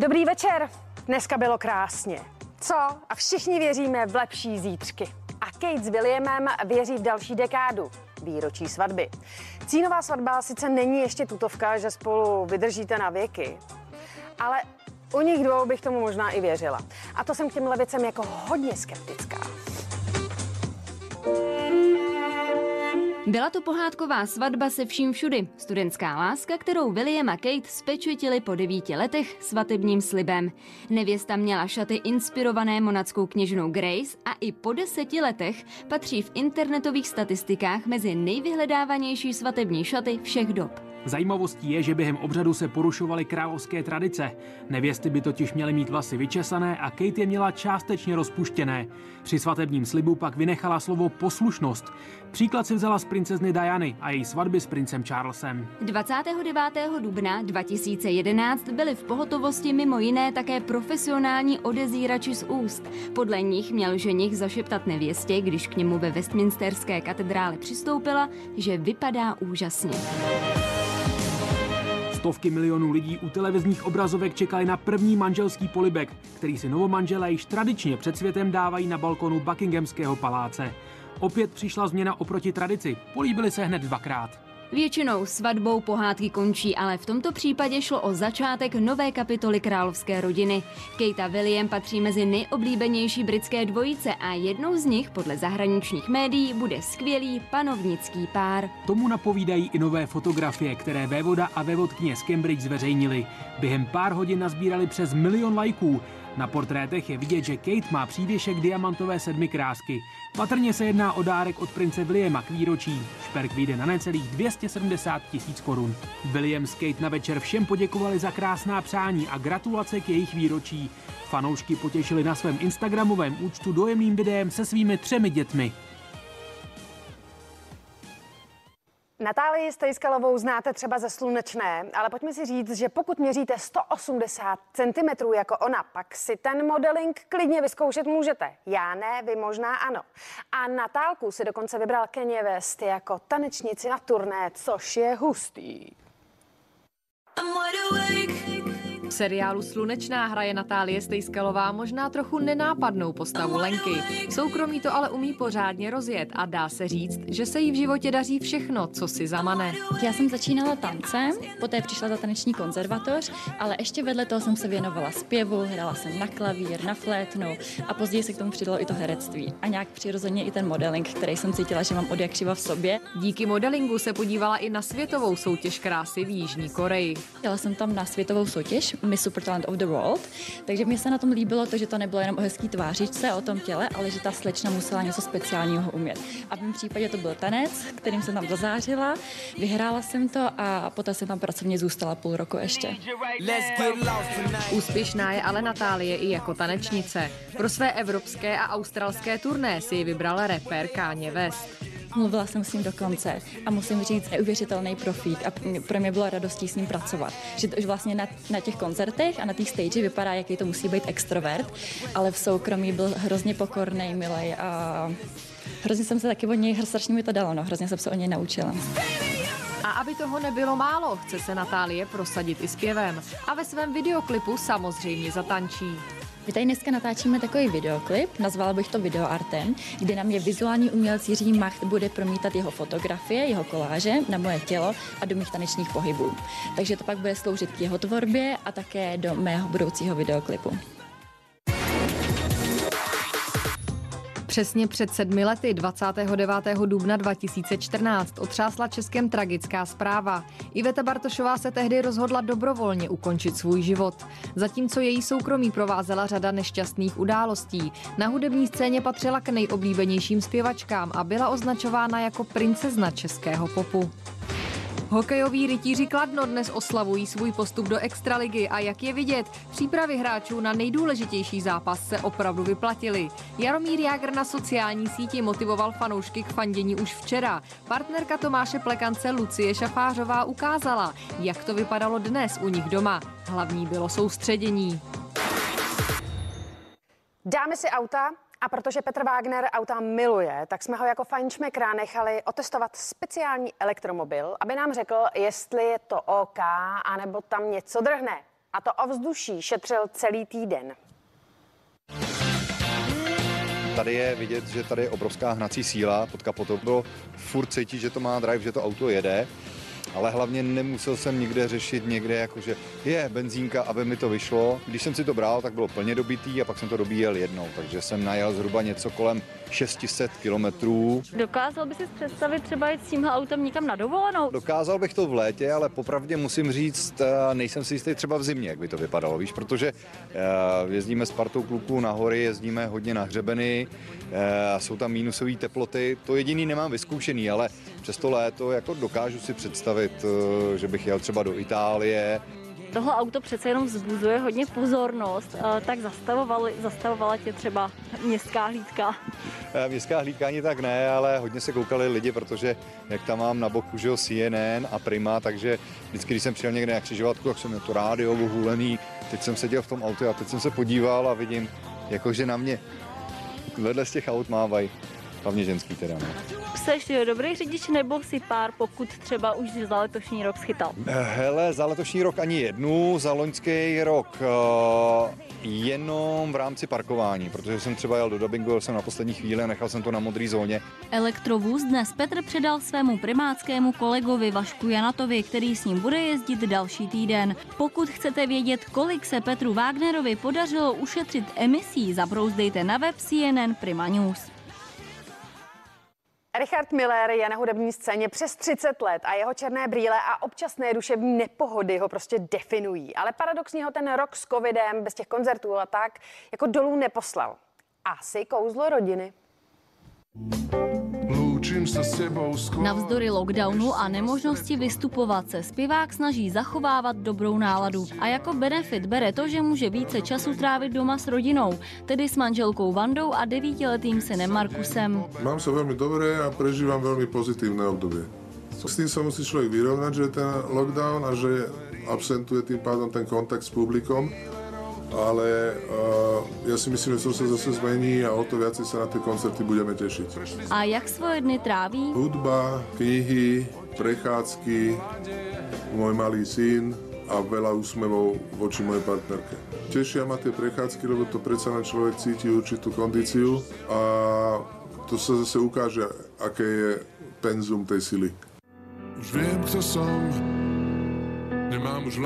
Dobrý večer. Dneska bylo krásně. Co? A všichni věříme v lepší zítřky. A Kate s Williamem věří v další dekádu. Výročí svatby. Cínová svatba sice není ještě tutovka, že spolu vydržíte na věky, ale u nich dvou bych tomu možná i věřila. A to jsem k těm levicem jako hodně skeptická. Byla to pohádková svatba se vším všudy. Studentská láska, kterou William a Kate spečetili po devíti letech svatebním slibem. Nevěsta měla šaty inspirované monackou kněžnou Grace a i po deseti letech patří v internetových statistikách mezi nejvyhledávanější svatební šaty všech dob. Zajímavostí je, že během obřadu se porušovaly královské tradice. Nevěsty by totiž měly mít vlasy vyčesané a Kate je měla částečně rozpuštěné. Při svatebním slibu pak vynechala slovo poslušnost. Příklad si vzala z princezny Diany a její svatby s princem Charlesem. 29. dubna 2011 byli v pohotovosti mimo jiné také profesionální odezírači z úst. Podle nich měl ženich zašeptat nevěstě, když k němu ve Westminsterské katedrále přistoupila, že vypadá úžasně. Stovky milionů lidí u televizních obrazovek čekali na první manželský polibek, který si novomanželé již tradičně před světem dávají na balkonu Buckinghamského paláce. Opět přišla změna oproti tradici. Políbili se hned dvakrát. Většinou svatbou pohádky končí, ale v tomto případě šlo o začátek nové kapitoly královské rodiny. Kate a William patří mezi nejoblíbenější britské dvojice a jednou z nich podle zahraničních médií bude skvělý panovnický pár. Tomu napovídají i nové fotografie, které vévoda a vévodkyně z Cambridge zveřejnili. Během pár hodin nazbírali přes milion lajků. Na portrétech je vidět, že Kate má přívěšek diamantové sedmi krásky. Patrně se jedná o dárek od prince Williama k výročí. Šperk vyjde na necelých 270 tisíc korun. William s Kate na večer všem poděkovali za krásná přání a gratulace k jejich výročí. Fanoušky potěšili na svém Instagramovém účtu dojemným videem se svými třemi dětmi. Natálii Stejskalovou znáte třeba ze Slunečné, ale pojďme si říct, že pokud měříte 180 cm jako ona, pak si ten modeling klidně vyzkoušet můžete. Já ne, vy možná ano. A Natálku si dokonce vybral Kanye West jako tanečnici na turné, což je hustý. I'm wide awake. V seriálu Slunečná hraje Natálie Stejskalová možná trochu nenápadnou postavu Lenky. V soukromí to ale umí pořádně rozjet a dá se říct, že se jí v životě daří všechno, co si zamane. Já jsem začínala tancem, poté přišla za taneční konzervatoř, ale ještě vedle toho jsem se věnovala zpěvu, hrála jsem na klavír, na flétnu a později se k tomu přidalo i to herectví. A nějak přirozeně i ten modeling, který jsem cítila, že mám od v sobě. Díky modelingu se podívala i na světovou soutěž krásy v Jižní Koreji. Jela jsem tam na světovou soutěž Miss Super Talent of the World. Takže mi se na tom líbilo to, že to nebylo jenom o hezký tvářičce, o tom těle, ale že ta slečna musela něco speciálního umět. A v mém případě to byl tanec, kterým jsem tam zazářila, vyhrála jsem to a poté jsem tam pracovně zůstala půl roku ještě. Úspěšná je ale Natálie i jako tanečnice. Pro své evropské a australské turné si ji vybrala rapper Kanye West. Mluvila jsem s ním do konce a musím říct, neuvěřitelný profík a pro mě bylo radostí s ním pracovat. Že to už vlastně na, na těch koncertech a na těch stage vypadá, jaký to musí být extrovert, ale v soukromí byl hrozně pokorný, milý a hrozně jsem se taky od něj, strašně mi to dalo, no, hrozně jsem se o něj naučila. A aby toho nebylo málo, chce se Natálie prosadit i zpěvem. A ve svém videoklipu samozřejmě zatančí. My tady dneska natáčíme takový videoklip, nazvala bych to videoartem, kde nám je vizuální umělec Jiří Macht bude promítat jeho fotografie, jeho koláže na moje tělo a do mých tanečních pohybů. Takže to pak bude sloužit k jeho tvorbě a také do mého budoucího videoklipu. Přesně před sedmi lety, 29. dubna 2014, otřásla Českem tragická zpráva. Iveta Bartošová se tehdy rozhodla dobrovolně ukončit svůj život. Zatímco její soukromí provázela řada nešťastných událostí. Na hudební scéně patřila k nejoblíbenějším zpěvačkám a byla označována jako princezna českého popu. Hokejoví rytíři Kladno dnes oslavují svůj postup do extraligy a jak je vidět, přípravy hráčů na nejdůležitější zápas se opravdu vyplatily. Jaromír Jágr na sociální síti motivoval fanoušky k fandění už včera. Partnerka Tomáše Plekance Lucie Šafářová ukázala, jak to vypadalo dnes u nich doma. Hlavní bylo soustředění. Dáme si auta, a protože Petr Wagner auta miluje, tak jsme ho jako fajnšmekra nechali otestovat speciální elektromobil, aby nám řekl, jestli je to OK, anebo tam něco drhne. A to ovzduší šetřil celý týden. Tady je vidět, že tady je obrovská hnací síla pod kapotou. Bylo furt cítit, že to má drive, že to auto jede ale hlavně nemusel jsem nikde řešit někde, jakože je benzínka, aby mi to vyšlo. Když jsem si to bral, tak bylo plně dobitý a pak jsem to dobíjel jednou, takže jsem najel zhruba něco kolem 600 kilometrů. Dokázal by si představit třeba jít s tímhle autem někam na dovolenou? Dokázal bych to v létě, ale popravdě musím říct, eh, nejsem si jistý třeba v zimě, jak by to vypadalo, víš, protože eh, jezdíme s partou kluků na hory, jezdíme hodně na hřebeny, eh, jsou tam mínusové teploty, to jediný nemám vyzkoušený, ale přes to léto jako dokážu si představit, že bych jel třeba do Itálie, tohle auto přece jenom vzbuzuje hodně pozornost, tak zastavovala, tě třeba městská hlídka? Eh, městská hlídka ani tak ne, ale hodně se koukali lidi, protože jak tam mám na boku že CNN a Prima, takže vždycky, když jsem přijel někde na křižovatku, tak jsem měl to rádio ohulený, teď jsem seděl v tom autě a teď jsem se podíval a vidím, jakože na mě vedle z těch aut mávají. Hlavně ženský teda, no. Jseš dobrý řidič nebo si pár pokud třeba už za letošní rok schytal? Eh, hele, za letošní rok ani jednu, za loňský rok uh, jenom v rámci parkování, protože jsem třeba jel do dubbingu, jel jsem na poslední chvíli a nechal jsem to na modré zóně. Elektrovůz dnes Petr předal svému primátskému kolegovi Vašku Janatovi, který s ním bude jezdit další týden. Pokud chcete vědět, kolik se Petru Wagnerovi podařilo ušetřit emisí, zabrouzdejte na web CNN Prima News. Richard Miller je na hudební scéně přes 30 let a jeho černé brýle a občasné duševní nepohody ho prostě definují. Ale paradoxně ho ten rok s covidem, bez těch koncertů a tak, jako dolů neposlal. Asi kouzlo rodiny. Navzdory lockdownu a nemožnosti vystupovat se zpěvák snaží zachovávat dobrou náladu. A jako benefit bere to, že může více času trávit doma s rodinou, tedy s manželkou Vandou a devítiletým synem Markusem. Mám se velmi dobré a prežívám velmi pozitivné období. S tím se musí člověk vyrovnat, že je ten lockdown a že absentuje tím pádem ten kontakt s publikom ale uh, ja si myslím, že to sa zase zmení a o to viacej sa na tie koncerty budeme tešiť. A jak svoje dny tráví? Hudba, knihy, prechádzky, môj malý syn a veľa úsmevov voči mojej partnerke. Tešia ma tie prechádzky, lebo to predsa na človek cíti určitú kondíciu a to sa zase ukáže, aké je penzum tej sily. Už viem, kto som,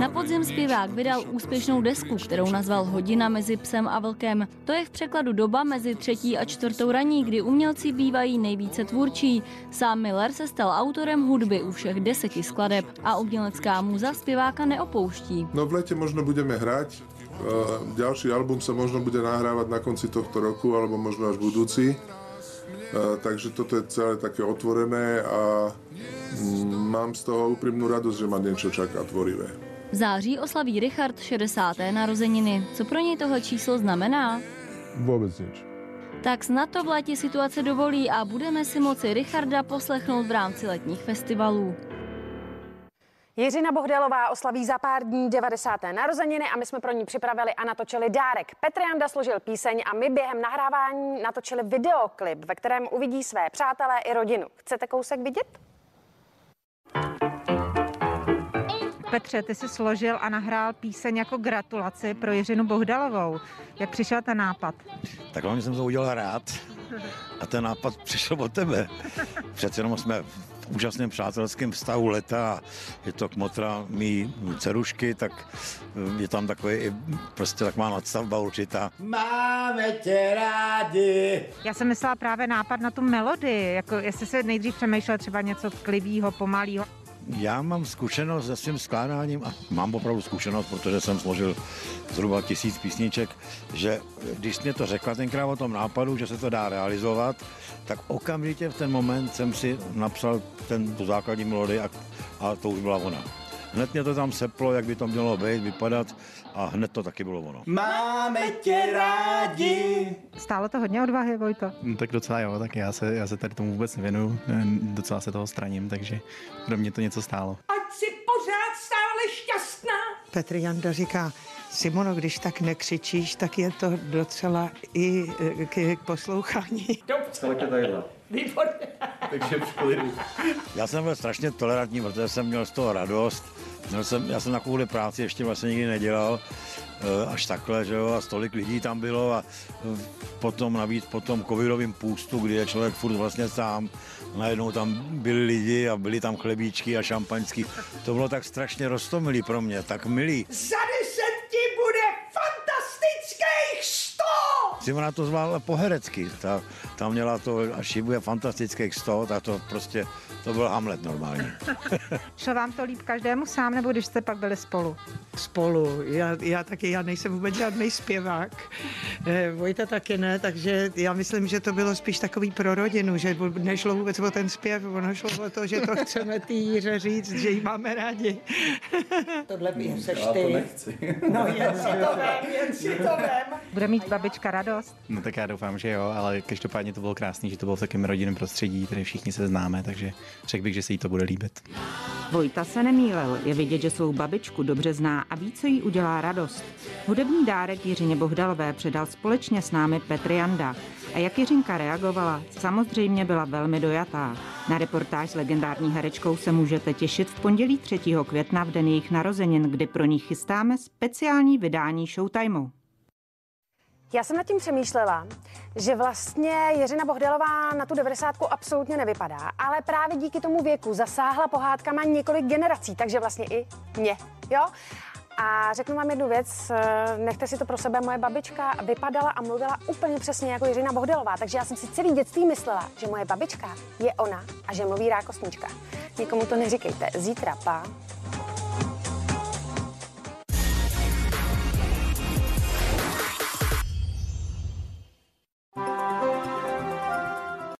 na podzim zpěvák vydal úspěšnou desku, kterou nazval Hodina mezi psem a vlkem. To je v překladu doba mezi třetí a čtvrtou raní, kdy umělci bývají nejvíce tvůrčí. Sám Miller se stal autorem hudby u všech deseti skladeb a umělecká muza zpěváka neopouští. No v lete možno budeme hrať, Ďalší album sa možno bude nahrávať na konci tohto roku alebo možno až budúci. Takže toto je celé také otvorené a mám z toho úprimnú radosť, že ma niečo čaká tvorivé. V září oslaví Richard 60. narozeniny. Co pro něj tohle číslo znamená? Vůbec nič. Tak snad to v létě situace dovolí a budeme si moci Richarda poslechnout v rámci letních festivalů. Jiřina Bohdalová oslaví za pár dní 90. narozeniny a my jsme pro ní připravili a natočili dárek. Petr Janda složil píseň a my během nahrávání natočili videoklip, ve kterém uvidí své přátelé i rodinu. Chcete kousek vidět? Petře, ty jsi složil a nahrál píseň jako gratulaci pro Jiřinu Bohdalovou. Jak přišel ten nápad? Tak hlavně jsem to udělal rád a ten nápad přišel od tebe. Přece jenom jsme v úžasném přátelském vztahu leta, je to kmotra mý dcerušky, tak je tam takový i prostě taková nadstavba určitá. Máme tě rádi. Já jsem myslela právě nápad na tu melodii, jako jestli se nejdřív přemýšlel třeba něco klivýho, pomalýho. Já mám zkušenost se svým skládáním a mám opravdu zkušenost, protože jsem složil zhruba tisíc písniček, že když mě to řekla tenkrát o tom nápadu, že se to dá realizovat, tak okamžitě v ten moment jsem si napsal ten tu základní melodii a, a to už byla ona. Hned mě to tam seplo, jak by to mělo být, vypadat a hned to taky bylo ono. Máme tě rádi. Stálo to hodně odvahy, Vojto? No, tak docela jo, tak já se, já se tady tomu vůbec nevěnu, docela se toho straním, takže pro mě to něco stálo. Ať si pořád stále šťastná. Petr Janda říká, Simono, když tak nekřičíš, tak je to docela i k, k poslouchání. Dobře. Takže v Já jsem byl strašně tolerantní, protože jsem měl z toho radost Měl jsem, já jsem takovouhle práci ještě vlastně nikdy nedělal, eh, až takhle, že jo, a stolik lidí tam bylo a eh, potom navíc po tom covidovém půstu, kdy je člověk furt vlastně sám, najednou tam byli lidi a byli tam chlebíčky a šampaňský. To bylo tak strašně roztomilý pro mě, tak milý. Za deset ti bude fantastických sto! Simona to zvládla poherecky, ta, ta měla to, až jí bude fantastických 100, tak to prostě, to byl Hamlet normálně. Šlo vám to líp každému sám, nebo když jste pak byli spolu? Spolu. Já, já taky, já nejsem vůbec žádný zpěvák. Eh, Vojta taky ne, takže já myslím, že to bylo spíš takový pro rodinu, že nešlo vůbec o ten zpěv, ono šlo o to, že to chceme té Jíře říct, že ji máme rádi. Tohle by seš ty. No jen si to vem, jen si to vem. Bude mít babička radost? No tak já doufám, že jo, ale každopádně to bylo krásný, že to bylo v takovém rodinném prostředí, tady všichni se známe, takže řekl bych, že se jí to bude líbit. Vojta se nemýlil, je vidět, že svou babičku dobře zná a ví, co jí udělá radost. Hudební dárek Jiřině Bohdalové předal společně s námi Petr Janda. A jak Jiřinka reagovala, samozřejmě byla velmi dojatá. Na reportáž s legendární herečkou se můžete těšit v pondělí 3. května v den jejich narozenin, kdy pro ní chystáme speciální vydání Showtimeu. Já jsem nad tím přemýšlela, že vlastně Jiřina Bohdalová na tu 90 absolutně nevypadá, ale právě díky tomu věku zasáhla pohádkama několik generací, takže vlastně i mě, jo? A řeknu vám jednu věc, eh, nechte si to pro sebe, moje babička vypadala a mluvila úplně přesně jako Jiřina Bohdalová, takže já jsem si celý dětství myslela, že moje babička je ona a že mluví rákosnička. Nikomu to neříkejte. Zítra, pa.